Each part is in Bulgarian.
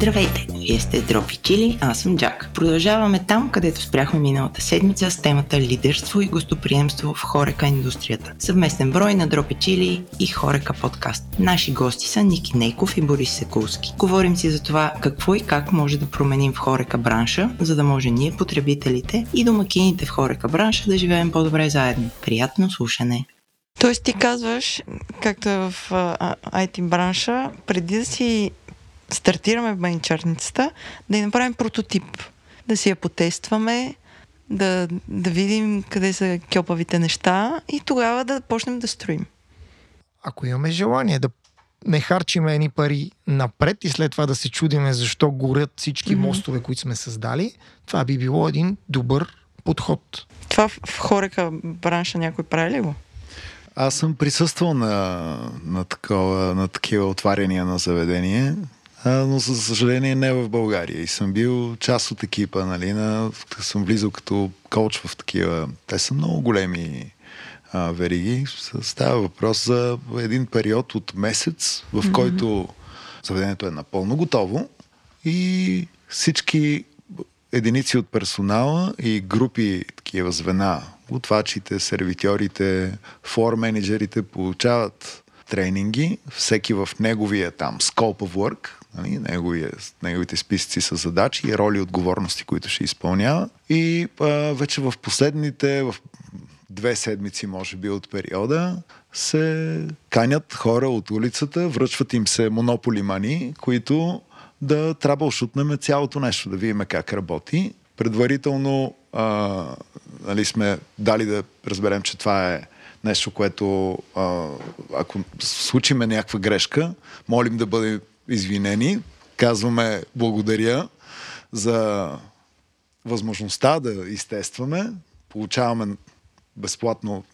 Здравейте! Вие сте Дропи Чили, аз съм Джак. Продължаваме там, където спряхме миналата седмица с темата лидерство и гостоприемство в Хорека индустрията. Съвместен брой на Дропи Чили и Хорека подкаст. Наши гости са Ники Нейков и Борис Секулски. Говорим си за това какво и как може да променим в Хорека бранша, за да може ние, потребителите и домакините в Хорека бранша да живеем по-добре заедно. Приятно слушане! Тоест ти казваш, както е в IT бранша, преди да си стартираме в байнчарницата, да я направим прототип, да си я потестваме, да, да видим къде са кьопавите неща и тогава да почнем да строим. Ако имаме желание да не харчиме едни пари напред и след това да се чудиме защо горят всички mm-hmm. мостове, които сме създали, това би било един добър подход. Това в, в хорека бранша някой прави ли го? Аз съм присъствал на, на, такова, на такива отваряния на заведение, но за съжаление не в България. И съм бил част от екипа, нали, на, съм влизал като коуч в такива. Те са много големи а, вериги. Става въпрос за един период от месец, в mm-hmm. който заведението е напълно готово и всички единици от персонала и групи такива звена, готвачите, сервитьорите, фор менеджерите получават тренинги, всеки в неговия там scope of work, нали, неговия, неговите списъци с задачи и роли и отговорности, които ще изпълнява. И а, вече в последните, в две седмици, може би, от периода, се канят хора от улицата, връчват им се монополи мани, които да трябва шутнем цялото нещо, да видим как работи. Предварително а, нали, сме дали да разберем, че това е нещо, което а, ако случиме някаква грешка, молим да бъде извинени, казваме благодаря за възможността да изтестваме, получаваме безплатно,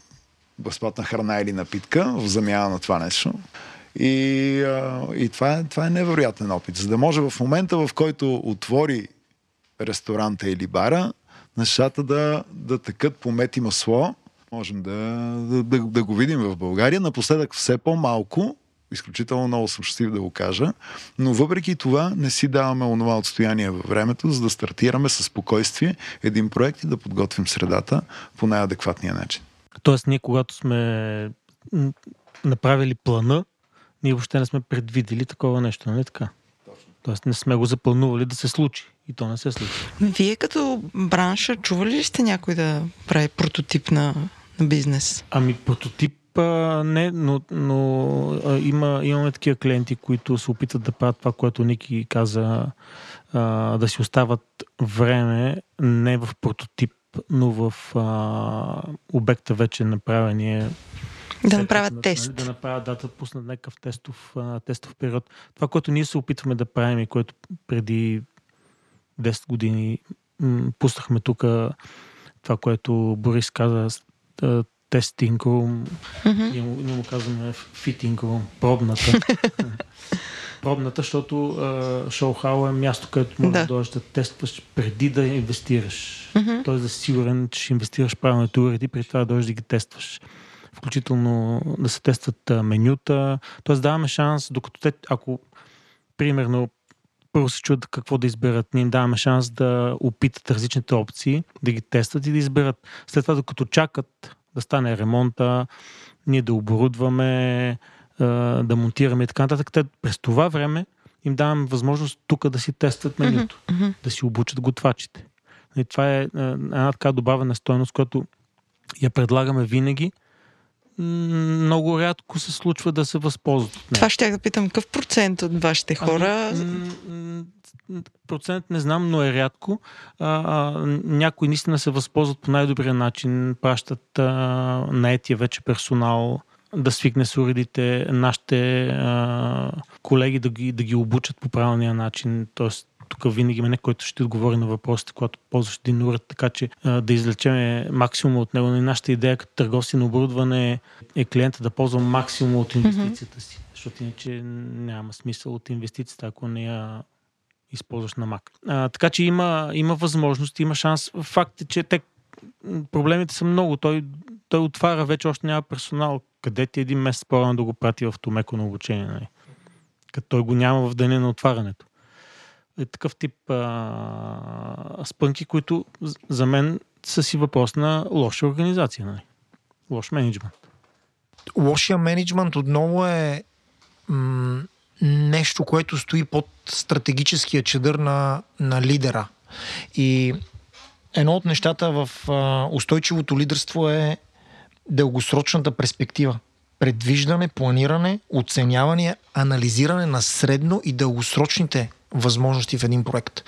безплатна храна или напитка в замяна на това нещо. И, а, и това, е, това е невероятен опит. За да може в момента, в който отвори ресторанта или бара, нещата да, да тъкат по мет и масло, можем да, да, да, да го видим в България. Напоследък все по-малко, изключително много съм щастлив да го кажа, но въпреки това не си даваме онова отстояние във времето, за да стартираме със спокойствие един проект и да подготвим средата по най-адекватния начин. Тоест, ние когато сме направили плана, ние въобще не сме предвидели такова нещо, нали така? Точно. Тоест не сме го запланували да се случи. И то не се случи. Вие като бранша, чували ли сте някой да прави прототип на бизнес? Ами прототип а, не, но, но а, има, имаме такива клиенти, които се опитват да правят това, което Ники каза, а, да си остават време не в прототип, но в а, обекта вече направения да направят да, тест. Да направят дата, пуснат някакъв тестов, а, тестов период. Това, което ние се опитваме да правим и което преди 10 години м- пуснахме тук това, което Борис каза, тестинг рум, mm-hmm. ние, ние му казваме фитинг рум, пробната. пробната, защото шоу-хау е място, където може да, да дойдеш да тестваш преди да инвестираш. Mm-hmm. Тоест да си сигурен, че ще инвестираш правилното уреди, преди това да дойдеш да ги тестваш включително да се тестват менюта. Тоест даваме шанс, докато те, ако примерно първо се чуят какво да изберат, ние им даваме шанс да опитат различните опции, да ги тестват и да изберат. След това, докато чакат да стане ремонта, ние да оборудваме, да монтираме и така нататък, те през това време им даваме възможност тук да си тестват менюто, mm-hmm. да си обучат готвачите. И това е една така добавена стойност, която я предлагаме винаги – много рядко се случва да се възползват. Това ще да питам, какъв процент от вашите ами, хора? Ами, процент не знам, но е рядко. А, а, някои наистина се възползват по най-добрия начин, пращат а, наетия вече персонал да свикне с уредите, нашите а, колеги да ги, да ги обучат по правилния начин, т.е тук винаги има някой, който ще отговори на въпросите, когато ползваш един уред, така че а, да извлечем максимум от него. И нашата идея като търговци на оборудване е клиента да ползва максимум от инвестицията си, защото иначе няма смисъл от инвестицията, ако не я използваш на Mac. А, така че има, има възможност, има шанс. Факт е, че те проблемите са много. Той, той отваря вече още няма персонал. Къде ти един месец по-рано да го прати в Томеко на обучение? Нали? Като той го няма в деня на отварянето. Е такъв тип а, спънки, които за мен са си въпрос на лоша организация, нали? лош менеджмент. Лошия менеджмент отново е м- нещо, което стои под стратегическия чедър на, на лидера. И едно от нещата в а, устойчивото лидерство е дългосрочната перспектива. Предвиждане, планиране, оценяване, анализиране на средно и дългосрочните възможности в един проект.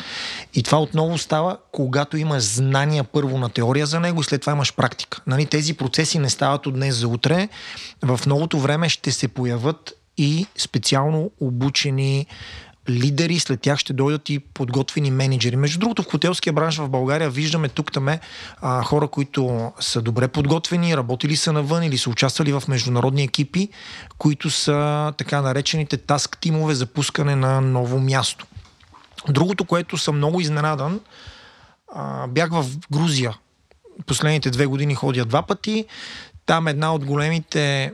И това отново става, когато имаш знания първо на теория за него и след това имаш практика. Нали, тези процеси не стават от днес за утре. В новото време ще се появят и специално обучени лидери, след тях ще дойдат и подготвени менеджери. Между другото, в хотелския бранш в България виждаме тук-таме хора, които са добре подготвени, работили са навън или са участвали в международни екипи, които са така наречените таск тимове за пускане на ново място. Другото, което съм много изненадан, а, бях в Грузия. Последните две години ходя два пъти. Там една от големите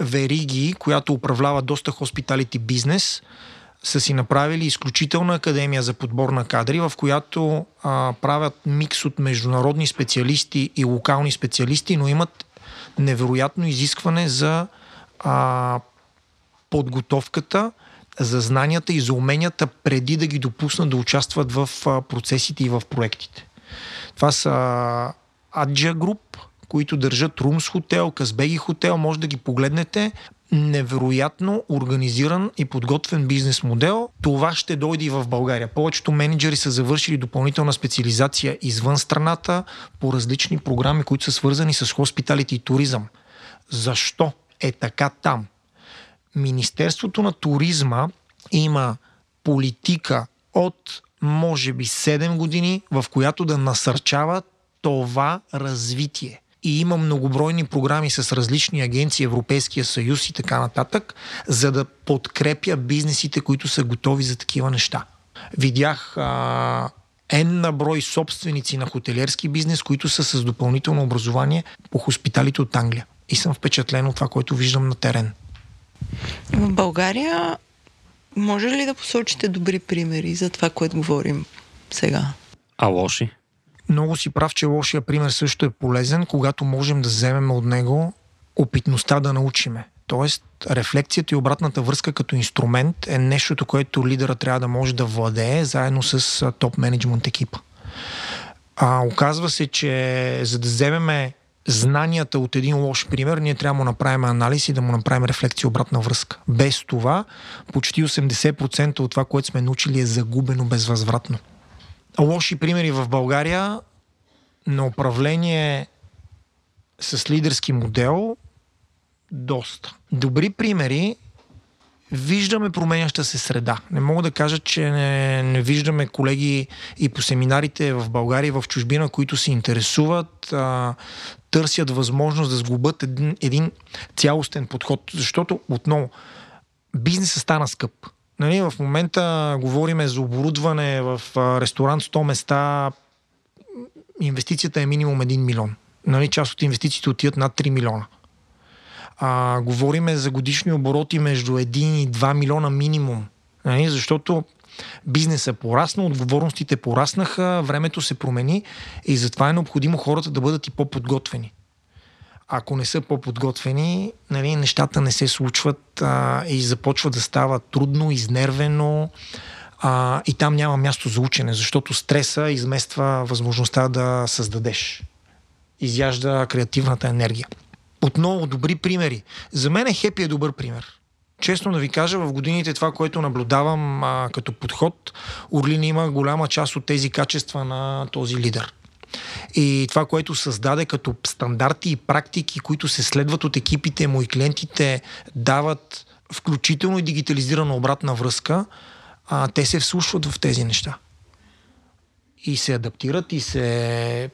вериги, която управлява доста хоспиталити бизнес, са си направили изключителна академия за подбор на кадри, в която а, правят микс от международни специалисти и локални специалисти, но имат невероятно изискване за а, подготовката, за знанията и за уменията преди да ги допуснат да участват в а, процесите и в проектите. Това са Аджа Груп, които държат Румс хотел, Казбеги хотел, може да ги погледнете невероятно организиран и подготвен бизнес модел. Това ще дойде и в България. Повечето менеджери са завършили допълнителна специализация извън страната по различни програми, които са свързани с хоспиталите и туризъм. Защо е така там? Министерството на туризма има политика от може би 7 години, в която да насърчава това развитие и има многобройни програми с различни агенции, Европейския съюз и така нататък, за да подкрепя бизнесите, които са готови за такива неща. Видях а, N на брой собственици на хотелиерски бизнес, които са с допълнително образование по хоспиталите от Англия. И съм впечатлен от това, което виждам на терен. В България може ли да посочите добри примери за това, което говорим сега? А лоши? Много си прав, че лошия пример също е полезен, когато можем да вземем от него опитността да научиме. Тоест, рефлекцията и обратната връзка като инструмент е нещото, което лидера трябва да може да владее заедно с топ менеджмент екипа. А, оказва се, че за да вземем знанията от един лош пример, ние трябва да му направим анализ и да му направим рефлекция обратна връзка. Без това, почти 80% от това, което сме научили е загубено безвъзвратно лоши примери в България на управление с лидерски модел доста. Добри примери виждаме променяща се среда. Не мога да кажа, че не, не виждаме колеги и по семинарите в България и в чужбина, които се интересуват, а, търсят възможност да сгубят един, един цялостен подход. Защото, отново, бизнесът стана скъп. Нали, в момента говориме за оборудване в ресторант 100 места. Инвестицията е минимум 1 милион. Нали, част от инвестициите отиват над 3 милиона. А, говориме за годишни обороти между 1 и 2 милиона минимум. Нали, защото бизнесът порасна, отговорностите пораснаха, времето се промени и затова е необходимо хората да бъдат и по-подготвени ако не са по-подготвени, нали, нещата не се случват а, и започва да става трудно, изнервено а, и там няма място за учене, защото стреса измества възможността да създадеш. Изяжда креативната енергия. Отново добри примери. За мен е Хепи е добър пример. Честно да ви кажа, в годините това, което наблюдавам а, като подход, Орлин има голяма част от тези качества на този лидер. И това, което създаде като стандарти и практики, които се следват от екипите му и клиентите, дават включително и дигитализирана обратна връзка, а, те се вслушват в тези неща. И се адаптират и се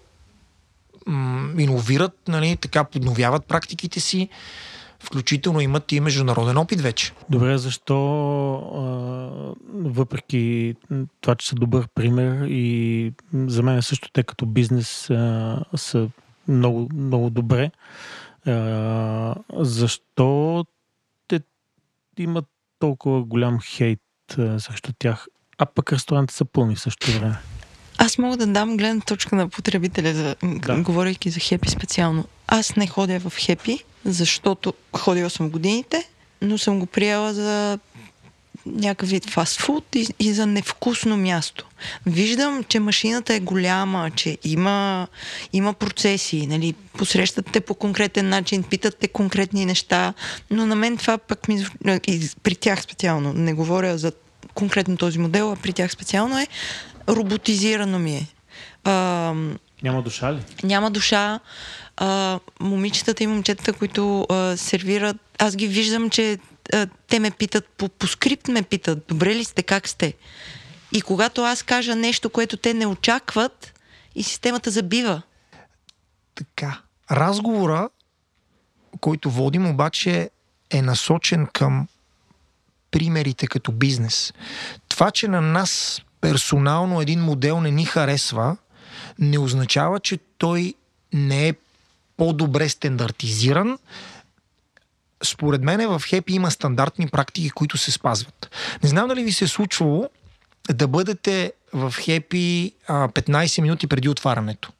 м- иновират, нали, така подновяват практиките си включително имат и международен опит вече. Добре, защо въпреки това, че са добър пример и за мен също те като бизнес са много, много добре, защо те имат толкова голям хейт срещу тях? а пък ресторантите са пълни в същото време. Аз мога да дам гледна точка на потребителя, за, Да. говорейки за хепи специално. Аз не ходя в хепи, защото ходила съм годините, но съм го приела за някакъв вид фастфуд и, и за невкусно място. Виждам, че машината е голяма, че има, има процеси, нали, посрещат те по конкретен начин, питат те конкретни неща, но на мен това пък ми... И при тях специално, не говоря за конкретно този модел, а при тях специално е роботизирано ми е. А, Няма душа ли? няма душа. А, момичетата и момчетата, които а, сервират, аз ги виждам, че а, те ме питат, по, по скрипт ме питат, добре ли сте, как сте? И когато аз кажа нещо, което те не очакват, и системата забива. Така. Разговора, който водим, обаче е насочен към примерите като бизнес. Това, че на нас персонално един модел не ни харесва, не означава, че той не е по-добре стандартизиран. Според мен в Хепи има стандартни практики, които се спазват. Не знам дали ви се е случвало да бъдете в Хепи 15 минути преди отварянето.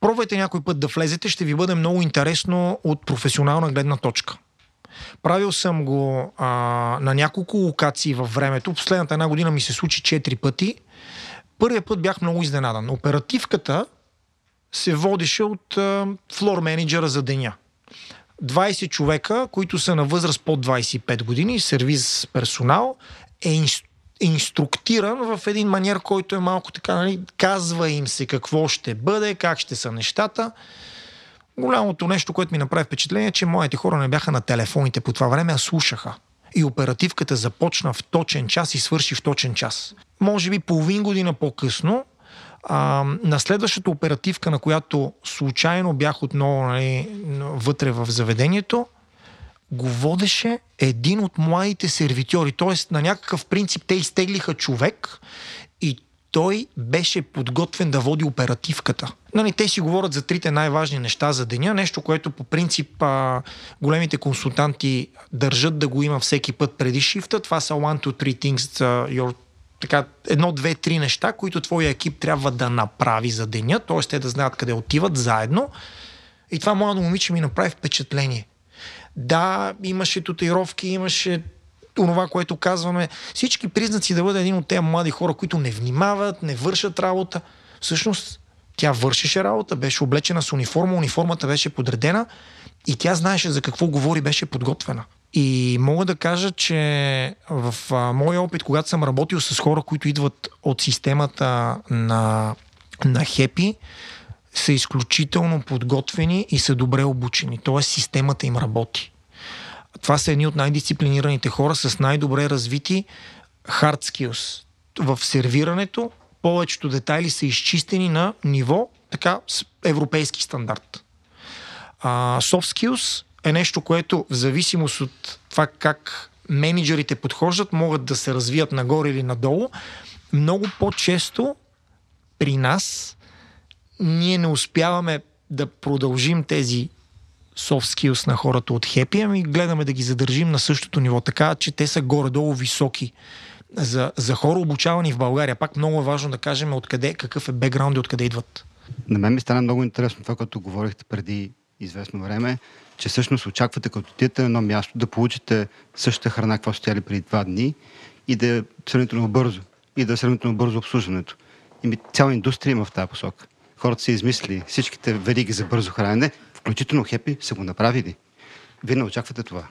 Пробвайте някой път да влезете, ще ви бъде много интересно от професионална гледна точка. Правил съм го а, на няколко локации във времето. Последната една година ми се случи 4 пъти. Първият път бях много изненадан. Оперативката се водеше от а, флор менеджера за деня. 20 човека, които са на възраст под 25 години, сервиз персонал, е инс- инструктиран в един маниер, който е малко така, нали, казва им се какво ще бъде, как ще са нещата. Голямото нещо, което ми направи впечатление, е, че моите хора не бяха на телефоните по това време, а слушаха. И оперативката започна в точен час и свърши в точен час. Може би половин година по-късно, а, на следващата оперативка, на която случайно бях отново нали, вътре в заведението, го водеше един от младите сервитьори. Тоест, на някакъв принцип те изтеглиха човек и той беше подготвен да води оперативката. Нали, те си говорят за трите най-важни неща за деня, нещо, което по принцип а, големите консултанти държат да го има всеки път преди шифта. Това са one, two, three things, your така, едно, две, три неща, които твоя екип трябва да направи за деня, т.е. те да знаят къде отиват заедно. И това младо момиче ми направи впечатление. Да, имаше татуировки, имаше онова, което казваме. Всички признаци да бъде един от тези млади хора, които не внимават, не вършат работа. Всъщност, тя вършеше работа, беше облечена с униформа, униформата беше подредена и тя знаеше за какво говори, беше подготвена. И мога да кажа, че в моя опит, когато съм работил с хора, които идват от системата на, на Хепи, са изключително подготвени и са добре обучени. Тоест системата им работи. Това са едни от най-дисциплинираните хора с най-добре развити hard skills. В сервирането повечето детайли са изчистени на ниво така европейски стандарт. А, soft skills е нещо, което в зависимост от това как менеджерите подхождат, могат да се развият нагоре или надолу. Много по-често при нас ние не успяваме да продължим тези soft skills на хората от Happy, ами гледаме да ги задържим на същото ниво, така че те са горе-долу високи. За, за хора обучавани в България, пак много е важно да кажем откъде, какъв е бекграунд и откъде идват. На мен ми стана много интересно това, което говорихте преди известно време, че всъщност очаквате, като отидете на едно място, да получите същата храна, каква сте яли преди два дни и да е сравнително бързо. И да е сравнително бързо обслужването. И цяла индустрия има в тази посока. Хората са измислили всичките вериги за бързо хранене, включително хепи, са го направили. Вие не очаквате това.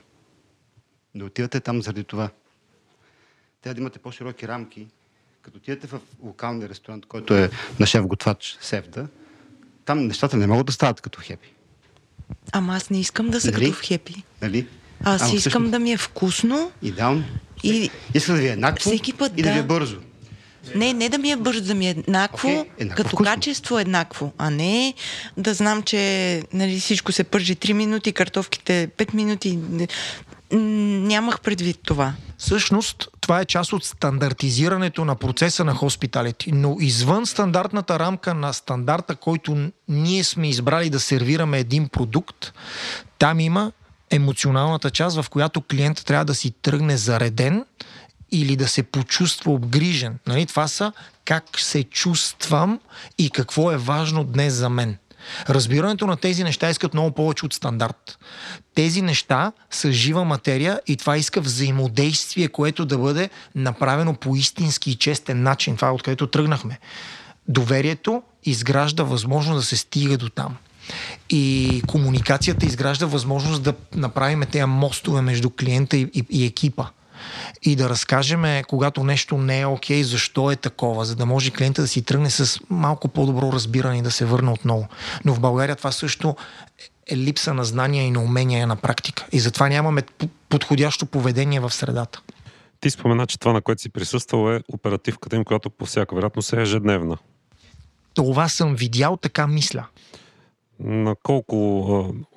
Не отивате там заради това. Трябва да имате по-широки рамки. Като отидете в локалния ресторант, който е на шеф-готвач Севда, там нещата не могат да стават като хепи. Ама аз не искам да са Нали? като в хепи. Нали? Аз Ама искам всъщност- да ми е вкусно Идеално. и Иска да ви е еднакво Всеки път, и да, ви е да. бързо. Не, не да ми е бързо, да ми е еднакво, Окей, еднакво като вкусно. качество еднакво, а не да знам, че нали, всичко се пържи 3 минути, картофките 5 минути. Нямах предвид това. Всъщност, това е част от стандартизирането на процеса на хоспиталити. Но извън стандартната рамка на стандарта, който ние сме избрали да сервираме един продукт, там има емоционалната част, в която клиентът трябва да си тръгне зареден или да се почувства обгрижен. Нали? Това са как се чувствам и какво е важно днес за мен. Разбирането на тези неща искат много повече от стандарт. Тези неща са жива материя и това иска взаимодействие, което да бъде направено по истински и честен начин. Това е откъдето тръгнахме. Доверието изгражда възможност да се стига до там. И комуникацията изгражда възможност да направим тези мостове между клиента и, и, и екипа и да разкажем, когато нещо не е окей, okay, защо е такова, за да може клиента да си тръгне с малко по-добро разбиране и да се върне отново. Но в България това също е липса на знания и на умения на практика. И затова нямаме подходящо поведение в средата. Ти спомена, че това, на което си присъствал е оперативката им, която по всяка вероятност е ежедневна. Това съм видял, така мисля. На колко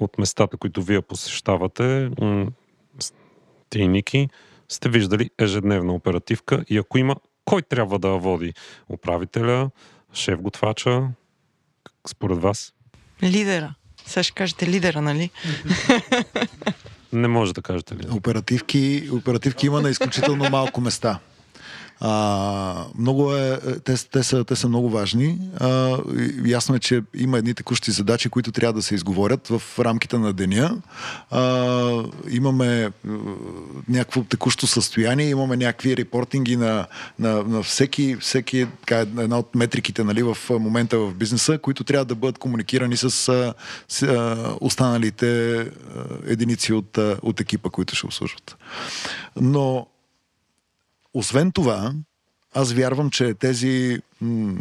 от местата, които вие посещавате, м- ти и Ники, сте виждали ежедневна оперативка и ако има, кой трябва да води? Управителя, шеф-готвача, според вас? Лидера. Сега ще кажете лидера, нали? Не може да кажете лидера. Оперативки, оперативки има на изключително малко места. А, много е, те, те, са, те са много важни. А, ясно е, че има едни текущи задачи, които трябва да се изговорят в рамките на деня. А, имаме някакво текущо състояние, имаме някакви репортинги на, на, на всеки, всеки така, една от метриките нали, в момента в бизнеса, които трябва да бъдат комуникирани с, с останалите единици от, от екипа, които ще обслужват. Но освен това, аз вярвам, че тези м-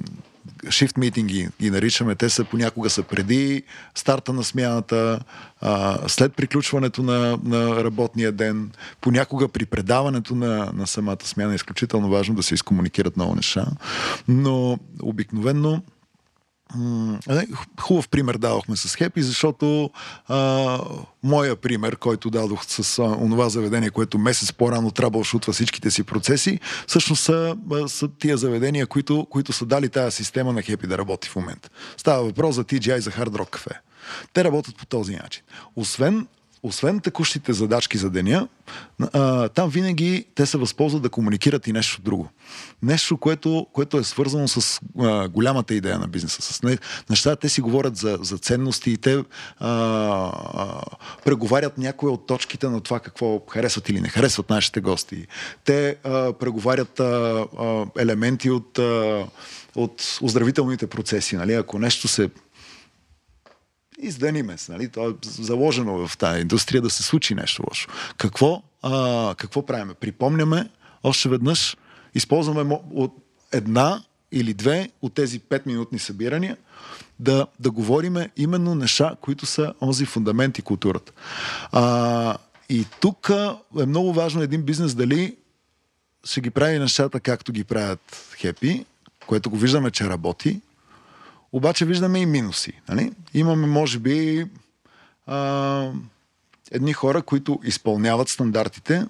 shift митинги ги наричаме, те са понякога са преди старта на смяната, а, след приключването на, на работния ден, понякога при предаването на, на самата смяна е изключително важно да се изкомуникират много неща, но обикновенно Хубав пример дадохме с Хепи, защото а, моя пример, който дадох с а, онова заведение, което месец по-рано трябва шутва всичките си процеси, всъщност са, са тия заведения, които, които са дали тази система на Хепи да работи в момента. Става въпрос за TGI за Hard Rock Cafe. Те работят по този начин. Освен освен текущите задачки за деня, там винаги те се възползват да комуникират и нещо друго. Нещо, което, което е свързано с голямата идея на бизнеса. С не, неща, те си говорят за, за ценности и те а, а, преговарят някои от точките на това какво харесват или не харесват нашите гости. Те а, преговарят а, а, елементи от, а, от оздравителните процеси. Нали? Ако нещо се изданиме се. Нали? То е заложено в тази индустрия да се случи нещо лошо. Какво, а, какво правиме? Припомняме още веднъж, използваме от една или две от тези 5-минутни събирания да, да говориме именно неща, които са онзи фундамент и културата. А, и тук е много важно един бизнес дали ще ги прави нещата както ги правят хепи, което го виждаме, че работи, обаче виждаме и минуси. Нали? Имаме, може би, а, едни хора, които изпълняват стандартите,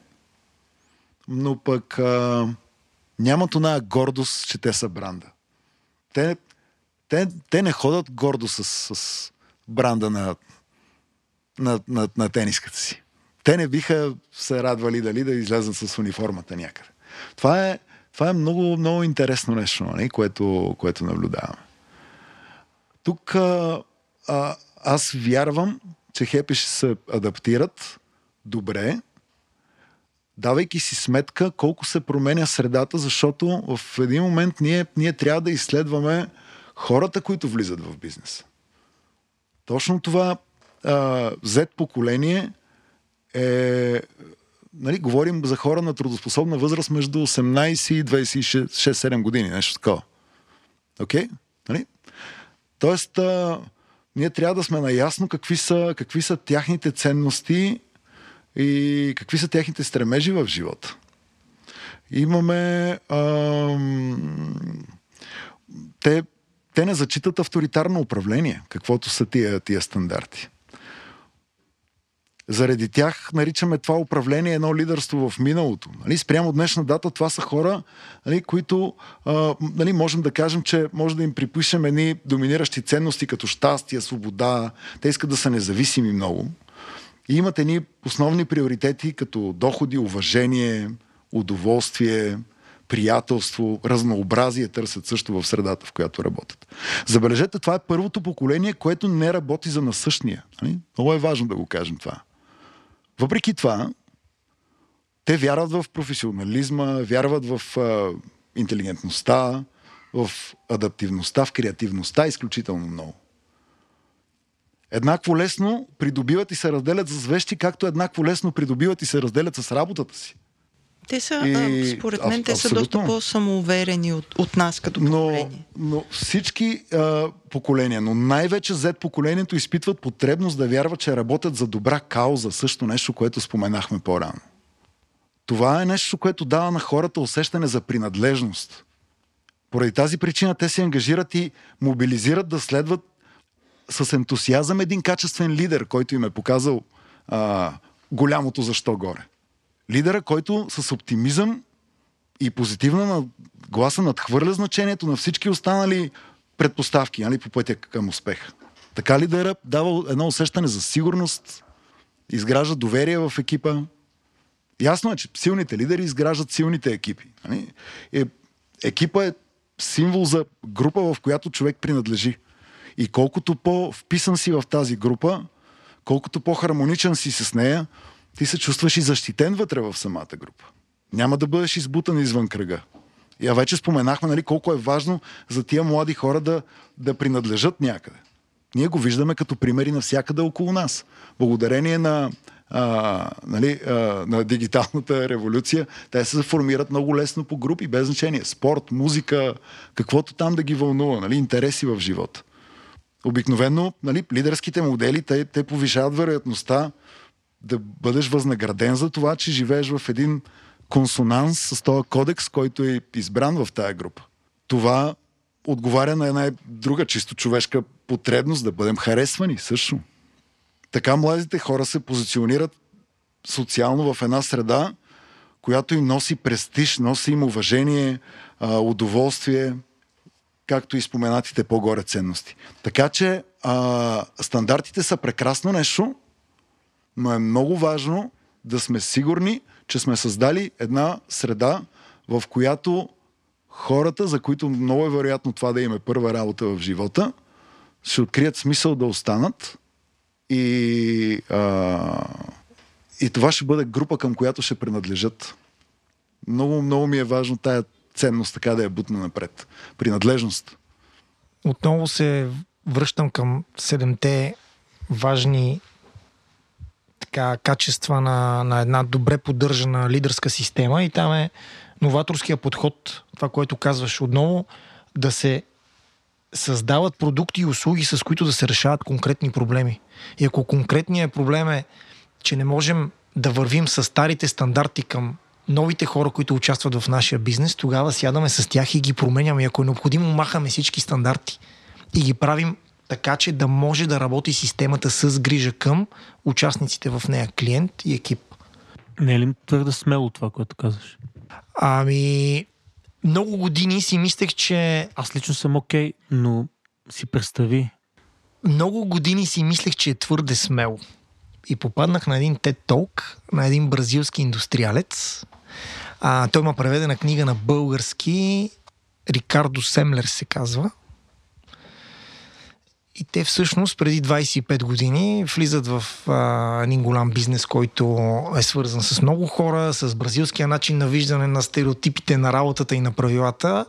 но пък а, нямат оная гордост, че те са бранда. Те, те, те не ходят гордо с, с бранда на, на, на, на тениската си. Те не биха се радвали дали да излязат с униформата някъде. Това е, това е много, много интересно нещо, нали, което, което наблюдаваме. Тук а, а, аз вярвам, че хепи ще се адаптират добре, давайки си сметка колко се променя средата, защото в един момент ние, ние трябва да изследваме хората, които влизат в бизнес. Точно това а, поколение е нали, говорим за хора на трудоспособна възраст между 18 и 26-7 години, нещо такова. Окей? Okay? Тоест, а, ние трябва да сме наясно какви са, какви са тяхните ценности и какви са техните стремежи в живота. Имаме. А, те, те не зачитат авторитарно управление, каквото са тия, тия стандарти. Заради тях наричаме това управление едно лидерство в миналото. Нали? Спрямо днешна дата това са хора, нали, които а, нали, можем да кажем, че може да им припишем едни доминиращи ценности като щастие, свобода. Те искат да са независими много. И имат едни основни приоритети като доходи, уважение, удоволствие, приятелство, разнообразие търсят също в средата, в която работят. Забележете, това е първото поколение, което не работи за насъщния. Нали? Много е важно да го кажем това. Въпреки това, те вярват в професионализма, вярват в а, интелигентността, в адаптивността, в креативността изключително много. Еднакво лесно придобиват и се разделят с вещи, както еднакво лесно придобиват и се разделят с работата си. Те са, И- а, според мен, аб- те са доста абсолютно. по-самоуверени от, от нас като Но, поколение. но всички а, поколения, но най-вече Z поколението изпитват потребност да вярват, че работят за добра кауза, също нещо, което споменахме по-рано. Това е нещо, което дава на хората усещане за принадлежност. Поради тази причина те се ангажират и мобилизират да следват с ентусиазъм един качествен лидер, който им е показал а, голямото защо горе. Лидера, който с оптимизъм и позитивна на гласа надхвърля значението на всички останали предпоставки нали, по пътя към успеха. Така лидера дава едно усещане за сигурност, изгражда доверие в екипа. Ясно е, че силните лидери изграждат силните екипи. Нали? Е, екипа е символ за група, в която човек принадлежи. И колкото по-вписан си в тази група, колкото по-хармоничен си с нея, ти се чувстваш и защитен вътре в самата група. Няма да бъдеш избутан извън кръга. А вече споменахме нали, колко е важно за тия млади хора да, да принадлежат някъде. Ние го виждаме като примери навсякъде около нас. Благодарение на, а, нали, а, на дигиталната революция, те се формират много лесно по групи, без значение. Спорт, музика, каквото там да ги вълнува, нали, интереси в живота. Обикновено нали, лидерските модели, те, те повишават вероятността да бъдеш възнаграден за това, че живееш в един консонанс с този кодекс, който е избран в тая група. Това отговаря на една друга чисто човешка потребност да бъдем харесвани също. Така младите хора се позиционират социално в една среда, която им носи престиж, носи им уважение, удоволствие, както и споменатите по-горе ценности. Така че а, стандартите са прекрасно нещо, но е много важно да сме сигурни, че сме създали една среда, в която хората, за които много е вероятно това да им е първа работа в живота, ще открият смисъл да останат и, а, и това ще бъде група, към която ще принадлежат. Много, много ми е важно тая ценност така да я бутна напред. Принадлежност. Отново се връщам към седемте важни така, качества на, на една добре поддържана лидерска система и там е новаторския подход, това, което казваш отново, да се създават продукти и услуги, с които да се решават конкретни проблеми. И ако конкретният проблем е, че не можем да вървим с старите стандарти към новите хора, които участват в нашия бизнес, тогава сядаме с тях и ги променяме. И ако е необходимо, махаме всички стандарти и ги правим така, че да може да работи системата с грижа към участниците в нея, клиент и екип. Не е ли твърде смело това, което казваш? Ами, много години си мислех, че Аз лично съм окей, но си представи. много години си мислех, че е твърде смело. И попаднах на един TED Talk на един бразилски индустриалец. А, той има преведена книга на български. Рикардо Семлер се казва. И те всъщност преди 25 години влизат в а, един голям бизнес, който е свързан с много хора, с бразилския начин на виждане на стереотипите на работата и на правилата.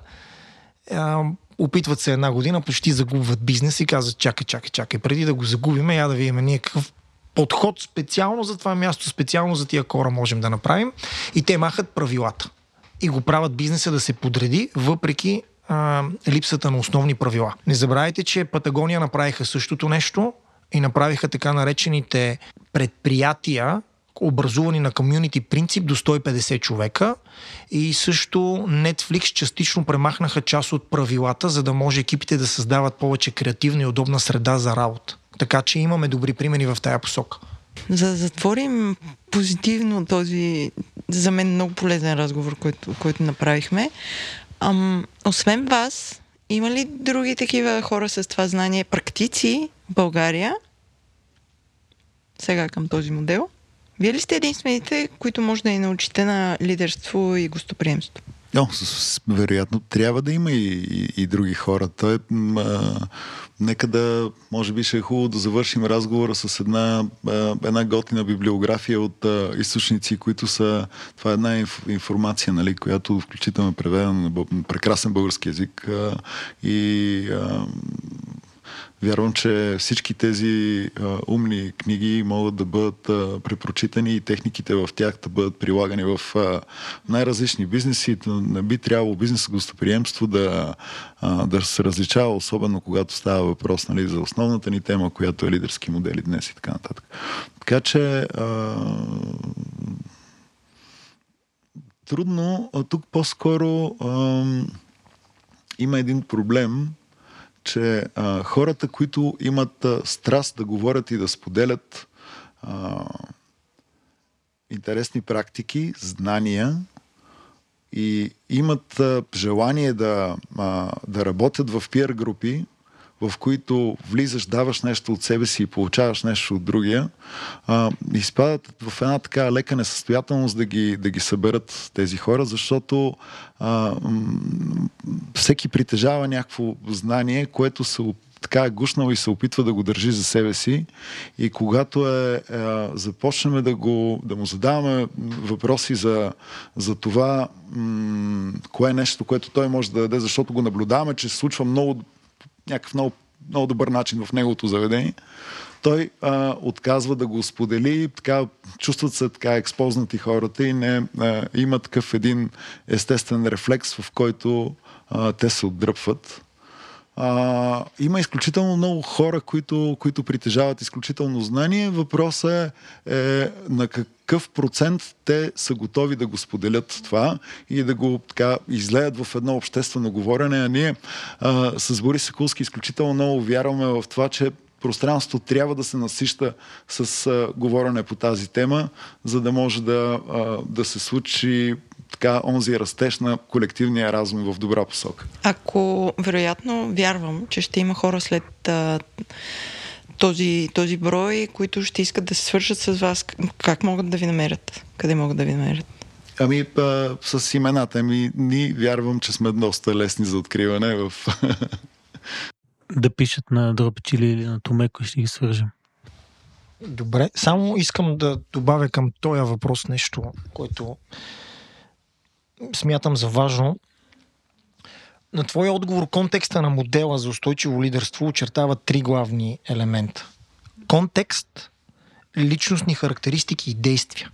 А, опитват се една година, почти загубват бизнес и казват, чакай, чакай, чакай, преди да го загубиме, я да видим ние какъв подход специално за това място, специално за тия хора можем да направим. И те махат правилата. И го правят бизнеса да се подреди, въпреки а, липсата на основни правила. Не забравяйте, че Патагония направиха същото нещо и направиха така наречените предприятия, образувани на комюнити принцип до 150 човека и също Netflix частично премахнаха част от правилата, за да може екипите да създават повече креативна и удобна среда за работа. Така че имаме добри примери в тая посока. За да затворим позитивно този, за мен много полезен разговор, който, който направихме. Ам, освен вас, има ли други такива хора с това знание, практици в България? Сега към този модел. Вие ли сте единствените, които може да ни научите на лидерство и гостоприемство? О, вероятно трябва да има и, и, и други хора. Той, а, нека да, може би ще е хубаво да завършим разговора с една, една готина библиография от а, източници, които са, това е една инф, информация, нали, която включително е преведена на прекрасен български язик а, и а, Вярвам, че всички тези а, умни книги могат да бъдат а, препрочитани и техниките в тях да бъдат прилагани в а, най-различни бизнеси. Не би трябвало бизнес гостоприемство да, а, да се различава, особено когато става въпрос нали, за основната ни тема, която е лидерски модели днес и така нататък. Така че а, трудно, а тук по-скоро а, има един проблем, че а, хората, които имат а, страст да говорят и да споделят а, интересни практики, знания и имат а, желание да, а, да работят в пиар групи, в които влизаш, даваш нещо от себе си и получаваш нещо от другия, а, изпадат в една така лека несъстоятелност да ги, да ги съберат тези хора, защото а, всеки притежава някакво знание, което се така е гушнал и се опитва да го държи за себе си. И когато е, е започнем да, го, да му задаваме въпроси за, за това м- кое е нещо, което той може да даде, защото го наблюдаваме, че се случва много някакъв много, много добър начин в неговото заведение, той а, отказва да го сподели, така, чувстват се така експознати хората и не а, има такъв един естествен рефлекс, в който а, те се отдръпват. А, има изключително много хора, които, които притежават изключително знание. Въпросът е, е на какъв процент те са готови да го споделят това и да го така излеят в едно обществено говорене. А ние а, с Борис Секулски изключително много вярваме в това, че пространството трябва да се насища с а, говорене по тази тема, за да може да, а, да се случи така онзи растеж на колективния разум в добра посока. Ако вероятно вярвам, че ще има хора след а, този, този брой, които ще искат да се свършат с вас, как могат да ви намерят? Къде могат да ви намерят? Ами, а, с имената ми, ни вярвам, че сме доста лесни за откриване в... да пишат на Дропечили или на Томеко и ще ги свържем. Добре, само искам да добавя към този въпрос нещо, което смятам за важно. На твоя отговор контекста на модела за устойчиво лидерство очертава три главни елемента. Контекст, личностни характеристики и действия.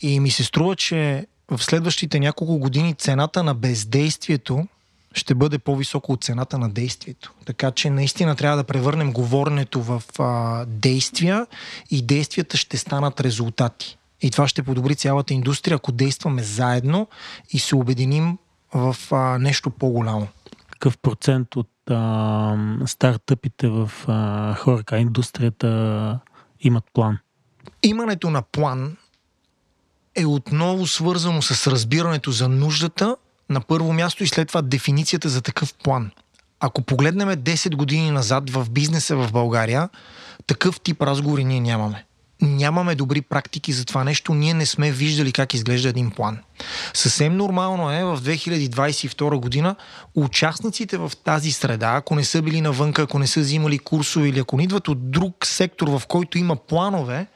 И ми се струва, че в следващите няколко години цената на бездействието ще бъде по-високо от цената на действието. Така че наистина трябва да превърнем говоренето в а, действия и действията ще станат резултати. И това ще подобри цялата индустрия, ако действаме заедно и се обединим в а, нещо по-голямо. Какъв процент от а, стартъпите в а, хорка индустрията имат план? Имането на план е отново свързано с разбирането за нуждата на първо място и след това дефиницията за такъв план. Ако погледнем 10 години назад в бизнеса в България, такъв тип разговори ние нямаме нямаме добри практики за това нещо, ние не сме виждали как изглежда един план. Съвсем нормално е в 2022 година участниците в тази среда, ако не са били навънка, ако не са взимали курсове или ако не идват от друг сектор, в който има планове,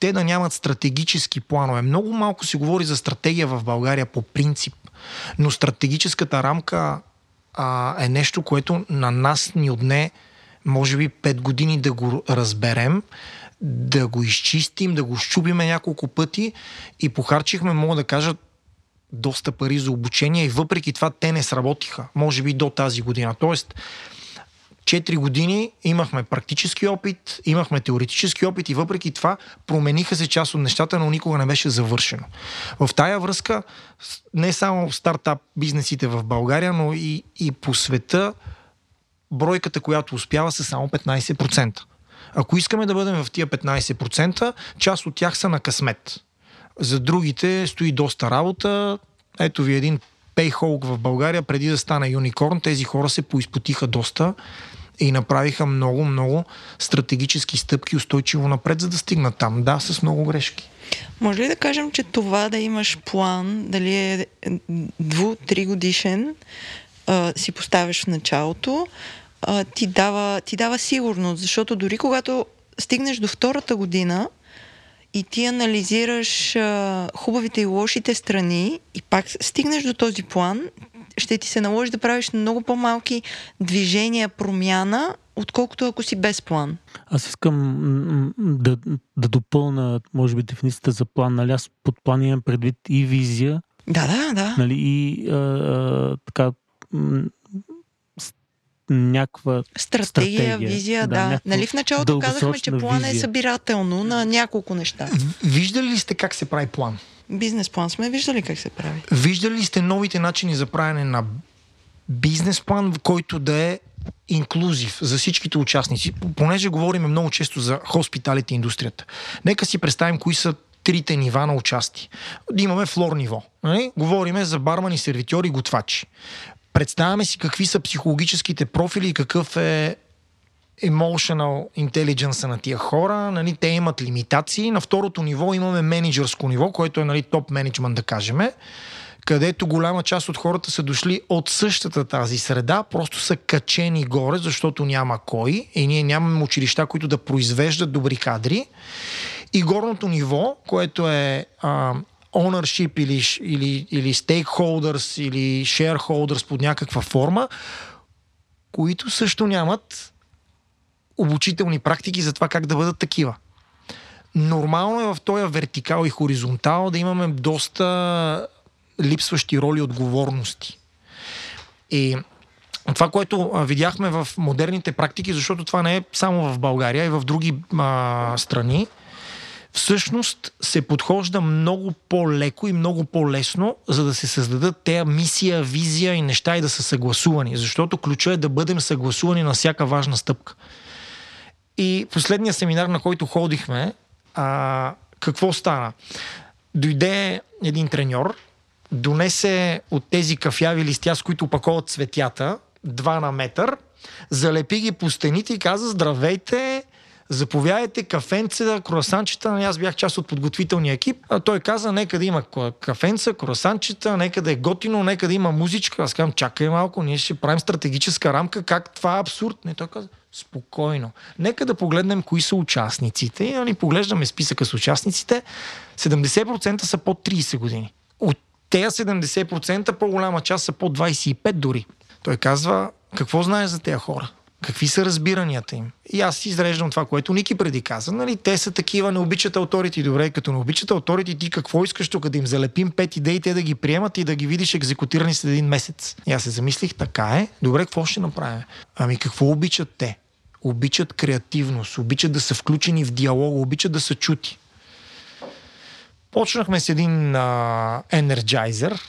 те да нямат стратегически планове. Много малко се говори за стратегия в България по принцип, но стратегическата рамка а, е нещо, което на нас ни отне може би 5 години да го разберем, да го изчистим, да го щубиме няколко пъти и похарчихме, мога да кажа, доста пари за обучение и въпреки това те не сработиха, може би до тази година. Тоест, 4 години имахме практически опит, имахме теоретически опит и въпреки това промениха се част от нещата, но никога не беше завършено. В тая връзка не само стартап бизнесите в България, но и, и по света бройката, която успява са само 15%. Ако искаме да бъдем в тия 15%, част от тях са на късмет. За другите стои доста работа. Ето ви един пейхолк в България, преди да стане юникорн, тези хора се поизпотиха доста И направиха много, много стратегически стъпки устойчиво напред, за да стигнат там. Да, с много грешки. Може ли да кажем, че това да имаш план, дали е дву-три годишен, си поставяш в началото, а, ти, дава, ти дава сигурност, защото дори когато стигнеш до втората година и ти анализираш а, хубавите и лошите страни и пак стигнеш до този план, ще ти се наложи да правиш много по-малки движения, промяна, отколкото ако си без план. Аз искам да, да допълна, може би, дефиницията за план. Нали, аз под план имам предвид и визия. Да, да, да. Нали, и а, а, така някаква стратегия, стратегия визия, да. да. Нали в началото казахме, че план е събирателно на няколко неща. Виждали ли сте как се прави план? Бизнес план сме виждали как се прави. Виждали ли сте новите начини за правене на бизнес план, в който да е инклюзив за всичките участници, понеже говорим много често за хоспиталите индустрията. Нека си представим кои са трите нива на участие. Имаме флор ниво. Нали? Говориме за бармани, сервитьори, готвачи. Представяме си какви са психологическите профили и какъв е emotional intelligence на тия хора. Нали, те имат лимитации. На второто ниво имаме менеджерско ниво, което е нали, топ менеджмент, да кажем където голяма част от хората са дошли от същата тази среда, просто са качени горе, защото няма кой и ние нямаме училища, които да произвеждат добри кадри. И горното ниво, което е а, ownership или, или, или stakeholders или shareholders под някаква форма, които също нямат обучителни практики за това как да бъдат такива. Нормално е в този вертикал и хоризонтал да имаме доста липсващи роли и отговорности. И това, което видяхме в модерните практики, защото това не е само в България, и в други а, страни, всъщност се подхожда много по-леко и много по-лесно, за да се създадат тези мисия, визия и неща и да са съгласувани. Защото ключа е да бъдем съгласувани на всяка важна стъпка. И последния семинар, на който ходихме, а, какво стана? Дойде един треньор, донесе от тези кафяви листя, с които опаковат цветята, 2 на метър, залепи ги по стените и каза здравейте, заповядайте кафенце, круасанчета. Нали, аз бях част от подготвителния екип. А той каза, нека да има кафенца, круасанчета, нека да е готино, нека да има музичка. Аз казвам, чакай малко, ние ще правим стратегическа рамка, как това е абсурд. Не, той каза, спокойно. Нека да погледнем кои са участниците. И нали, поглеждаме списъка с участниците. 70% са под 30 години. От тези 70% по-голяма част са по 25 дори. Той казва, какво знаеш за тези хора? Какви са разбиранията им? И аз изреждам това, което Ники преди каза. Нали, те са такива, не обичат авторити. Добре, като не обичат авторити, ти какво искаш тук? Да им залепим пет идеи, те да ги приемат и да ги видиш екзекутирани след един месец. И аз се замислих, така е. Добре, какво ще направим? Ами какво обичат те? Обичат креативност, обичат да са включени в диалог, обичат да са чути. Почнахме с един енерджайзер,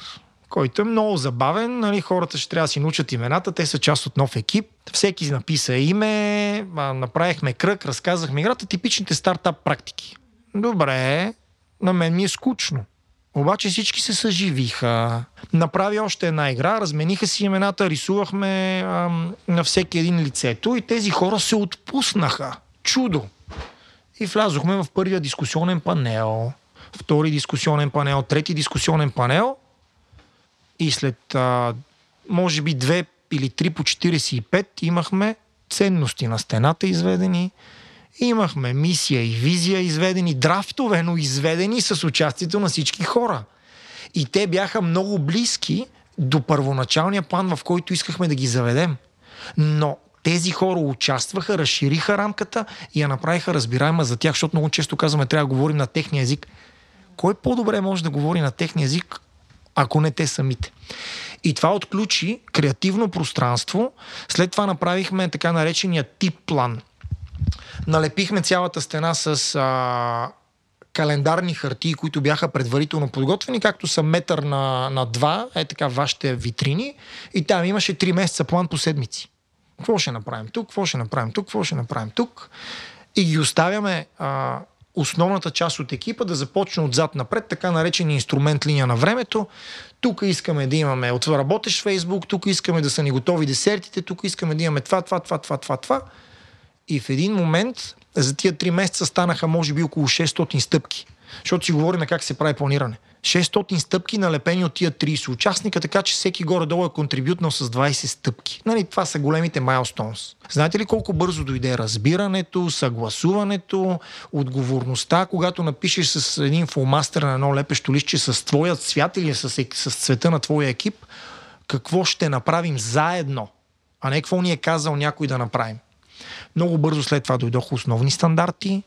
който е много забавен. Нали, хората ще трябва да си научат имената, те са част от нов екип. Всеки написа име, направихме кръг, разказахме играта, типичните стартап практики. Добре, на мен ми е скучно. Обаче всички се съживиха. Направи още една игра, размениха си имената, рисувахме а, на всеки един лицето и тези хора се отпуснаха. Чудо! И влязохме в първия дискусионен панел втори дискусионен панел, трети дискусионен панел и след а, може би две или три по 45 имахме ценности на стената изведени, имахме мисия и визия изведени, драфтове, но изведени с участието на всички хора. И те бяха много близки до първоначалния план, в който искахме да ги заведем. Но тези хора участваха, разшириха рамката и я направиха разбираема за тях, защото много често казваме, трябва да говорим на техния език кой по-добре може да говори на техния език, ако не те самите? И това отключи креативно пространство. След това направихме така наречения тип план. Налепихме цялата стена с а, календарни хартии, които бяха предварително подготвени, както са метър на, на два, е така вашите витрини. И там имаше 3 месеца план по седмици. Какво ще направим тук, какво ще направим тук, какво ще направим тук. И ги оставяме а, основната част от екипа да започне отзад напред, така наречен инструмент линия на времето. Тук искаме да имаме от работещ Фейсбук, тук искаме да са ни готови десертите, тук искаме да имаме това, това, това, това, това, това. И в един момент за тия три месеца станаха може би около 600 стъпки. Защото си говорим как се прави планиране. 600 стъпки налепени от тия 30 участника, така че всеки горе-долу е контрибютнал с 20 стъпки. Нали, това са големите майлстонс. Знаете ли колко бързо дойде разбирането, съгласуването, отговорността, когато напишеш с един фулмастер на едно лепещо лище с твоят свят или с, с цвета на твоя екип, какво ще направим заедно, а не какво ни е казал някой да направим. Много бързо след това дойдоха основни стандарти.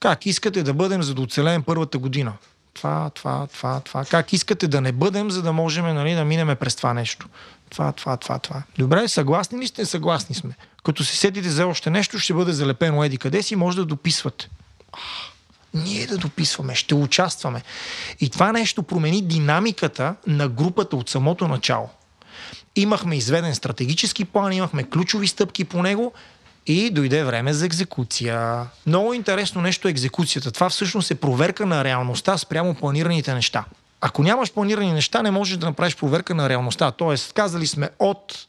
Как искате да бъдем, за да оцелеем първата година? Това, това, това, това. Как искате да не бъдем, за да можем нали, да минеме през това нещо? Това, това, това, това. Добре, съгласни ли сте? Съгласни сме. Като се сетите за още нещо, ще бъде залепено еди къде си, може да дописвате. Ние да дописваме, ще участваме. И това нещо промени динамиката на групата от самото начало. Имахме изведен стратегически план, имахме ключови стъпки по него, и дойде време за екзекуция. Много интересно нещо е екзекуцията. Това всъщност е проверка на реалността спрямо планираните неща. Ако нямаш планирани неща, не можеш да направиш проверка на реалността. Тоест, казали сме от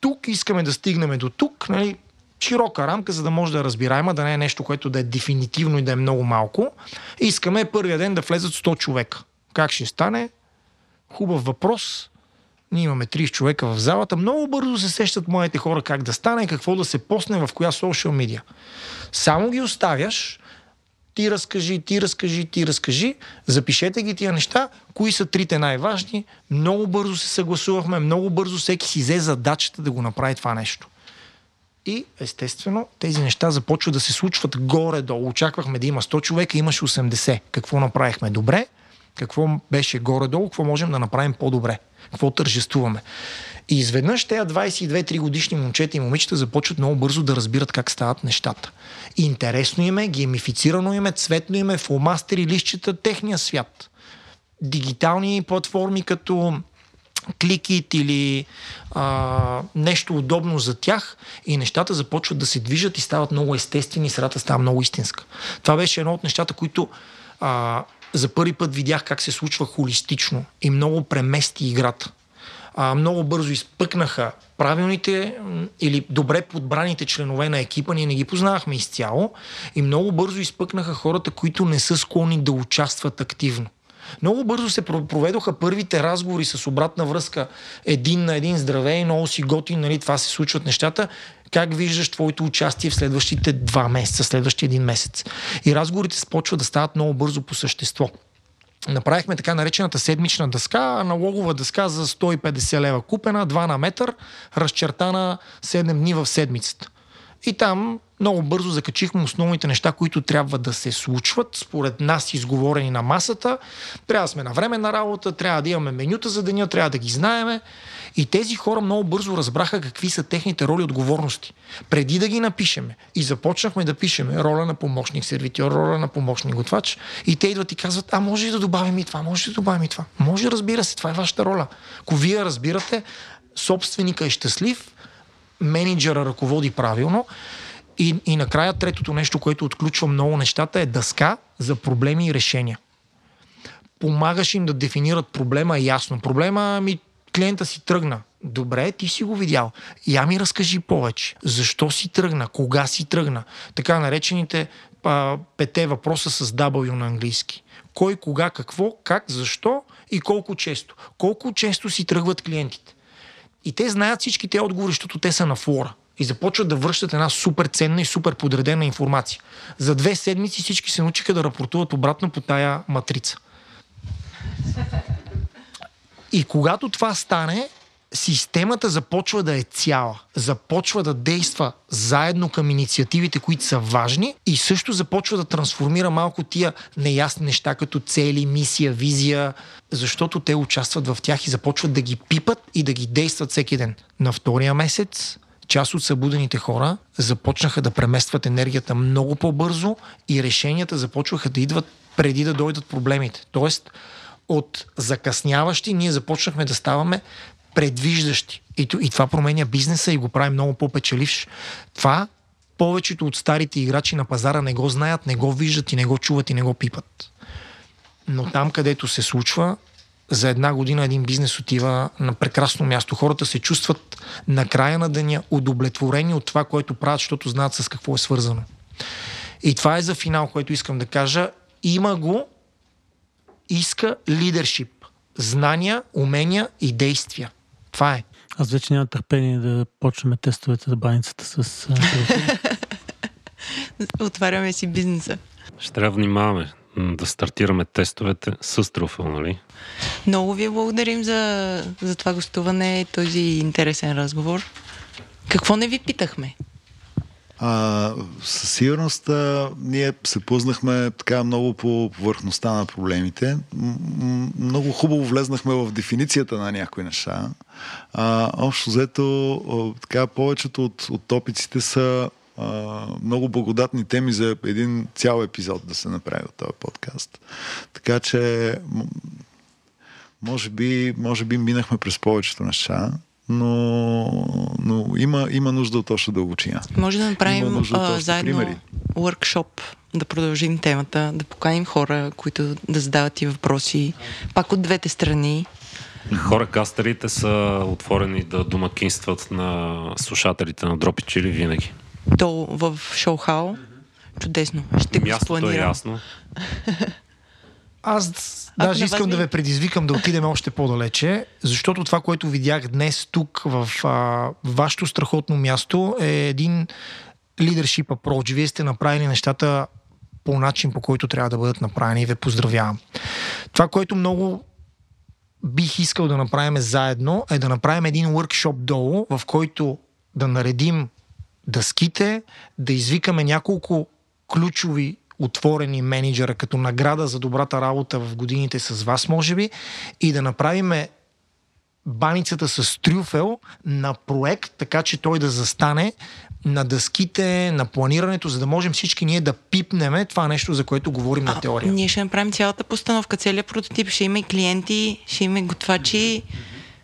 тук искаме да стигнем до тук, нали, широка рамка, за да може да разбираема, да не е нещо, което да е дефинитивно и да е много малко. Искаме първия ден да влезат 100 човека. Как ще стане? Хубав въпрос. Ние имаме 30 човека в залата. Много бързо се сещат моите хора как да стане, какво да се посне в коя социал медиа. Само ги оставяш, ти разкажи, ти разкажи, ти разкажи, запишете ги тия неща, кои са трите най-важни. Много бързо се съгласувахме, много бързо всеки си взе задачата да го направи това нещо. И естествено тези неща започват да се случват горе-долу. Очаквахме да има 100 човека, имаше 80. Какво направихме добре? Какво беше горе-долу? Какво можем да направим по-добре? Какво тържествуваме? И изведнъж тези 22-3 годишни момчета и момичета започват много бързо да разбират как стават нещата. Интересно им е, геймифицирано им е, цветно им е, фломастери, лищета, техния свят. Дигитални платформи като кликит или а, нещо удобно за тях и нещата започват да се движат и стават много естествени средата става много истинска. Това беше едно от нещата, които а, за първи път видях как се случва холистично и много премести играта. А, много бързо изпъкнаха правилните или добре подбраните членове на екипа, ние не ги познавахме изцяло и много бързо изпъкнаха хората, които не са склонни да участват активно. Много бързо се проведоха първите разговори с обратна връзка един на един здравей, много си готин, нали, това се случват нещата. Как виждаш твоето участие в следващите два месеца, следващия един месец? И разговорите започват да стават много бързо по същество. Направихме така наречената седмична дъска, аналогова дъска за 150 лева купена, 2 на метър, разчертана 7 дни в седмицата. И там много бързо закачихме основните неща, които трябва да се случват, според нас изговорени на масата. Трябва да сме на време на работа, трябва да имаме менюта за деня, трябва да ги знаеме. И тези хора много бързо разбраха какви са техните роли и отговорности. Преди да ги напишеме и започнахме да пишеме роля на помощник сервитьор, роля на помощник готвач и те идват и казват, а може да добавим и това, може да добавим и това. Може, разбира се, това е вашата роля. Ако вие разбирате, собственика е щастлив, менеджера ръководи правилно. И, и накрая третото нещо, което отключва много нещата е дъска за проблеми и решения. Помагаш им да дефинират проблема ясно. Проблема ми клиента си тръгна. Добре, ти си го видял. Я ми разкажи повече. Защо си тръгна? Кога си тръгна? Така наречените а, пете въпроса с W на английски. Кой, кога, какво, как, защо и колко често. Колко често си тръгват клиентите. И те знаят всички те отговори, защото те са на флора. И започват да връщат една супер ценна и супер подредена информация. За две седмици всички се научиха да рапортуват обратно по тая матрица. И когато това стане, системата започва да е цяла, започва да действа заедно към инициативите, които са важни и също започва да трансформира малко тия неясни неща, като цели, мисия, визия, защото те участват в тях и започват да ги пипат и да ги действат всеки ден. На втория месец част от събудените хора започнаха да преместват енергията много по-бързо и решенията започваха да идват преди да дойдат проблемите. Тоест, от закъсняващи ние започнахме да ставаме предвиждащи. И, и това променя бизнеса и го прави много по-печеливш. Това повечето от старите играчи на пазара не го знаят, не го виждат и не го чуват и не го пипат. Но там, където се случва, за една година един бизнес отива на прекрасно място. Хората се чувстват на края на деня удовлетворени от това, което правят, защото знаят с какво е свързано. И това е за финал, което искам да кажа. Има го, иска лидершип. Знания, умения и действия. Това е. Аз вече нямам търпение да почнем тестовете за баницата с... Отваряме си бизнеса. Ще трябва да внимаваме да стартираме тестовете с труфъл, нали? Много ви благодарим за, за това гостуване и този интересен разговор. Какво не ви питахме? А, със сигурност а, ние се познахме така много по повърхността на проблемите. М- много хубаво влезнахме в дефиницията на някои неща. А, общо взето, а, така, повечето от, от топиците са а, много благодатни теми за един цял епизод да се направи от този подкаст. Така че, може би, може би минахме през повечето неща но, но има, има нужда от още дълбочина. Може да направим а, заедно примери. workshop, да продължим темата, да поканим хора, които да задават и въпроси, пак от двете страни. Хора кастерите са отворени да домакинстват на слушателите на Дропич или винаги. То в шоу-хау? Чудесно. Ще Мястото го спланирам. е ясно. Аз даже искам да ви предизвикам да отидем още по-далече, защото това, което видях днес тук в а, вашето страхотно място е един leadership approach. Вие сте направили нещата по начин, по който трябва да бъдат направени и ви поздравявам. Това, което много бих искал да направим заедно, е да направим един workshop долу, в който да наредим дъските, да извикаме няколко ключови отворени менеджера като награда за добрата работа в годините с вас, може би, и да направим баницата с трюфел на проект, така че той да застане на дъските, на планирането, за да можем всички ние да пипнеме това нещо, за което говорим а, на теория. Ние ще направим цялата постановка, целият прототип. Ще има и клиенти, ще има и готвачи.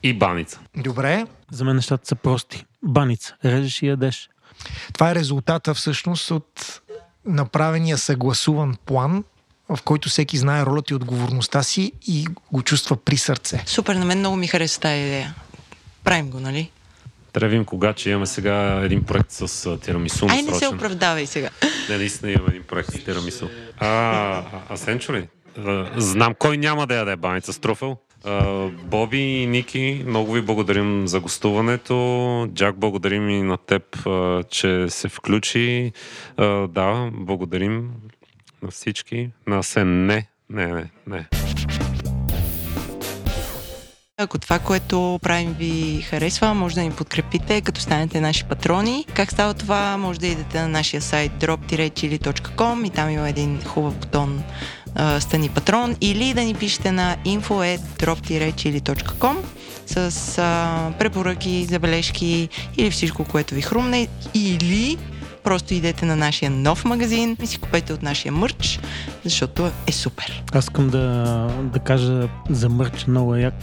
И баница. Добре. За мен нещата са прости. Баница. Режеш и ядеш. Това е резултата всъщност от направения съгласуван план, в който всеки знае ролята и отговорността си и го чувства при сърце. Супер, на мен много ми хареса тази идея. Правим го, нали? Видим кога, че имаме сега един проект с тирамису. Ай, не се оправдавай сега. Не, наистина имаме един проект с тирамису. А, а, а Сенчо ли? Знам кой няма да яде баница с труфел. Боби и Ники, много ви благодарим за гостуването. Джак, благодарим и на теб, че се включи. Да, благодарим на всички. На Сен не. Не, не, не. Ако това, което правим ви харесва, може да ни подкрепите, като станете наши патрони. Как става това? Може да идете на нашия сайт drop-chili.com и там има един хубав бутон стани патрон или да ни пишете на info.drop-chili.com с а, препоръки, забележки или всичко, което ви хрумне или просто идете на нашия нов магазин и си купете от нашия мърч, защото е супер. Аз искам да, да кажа за мърч много як.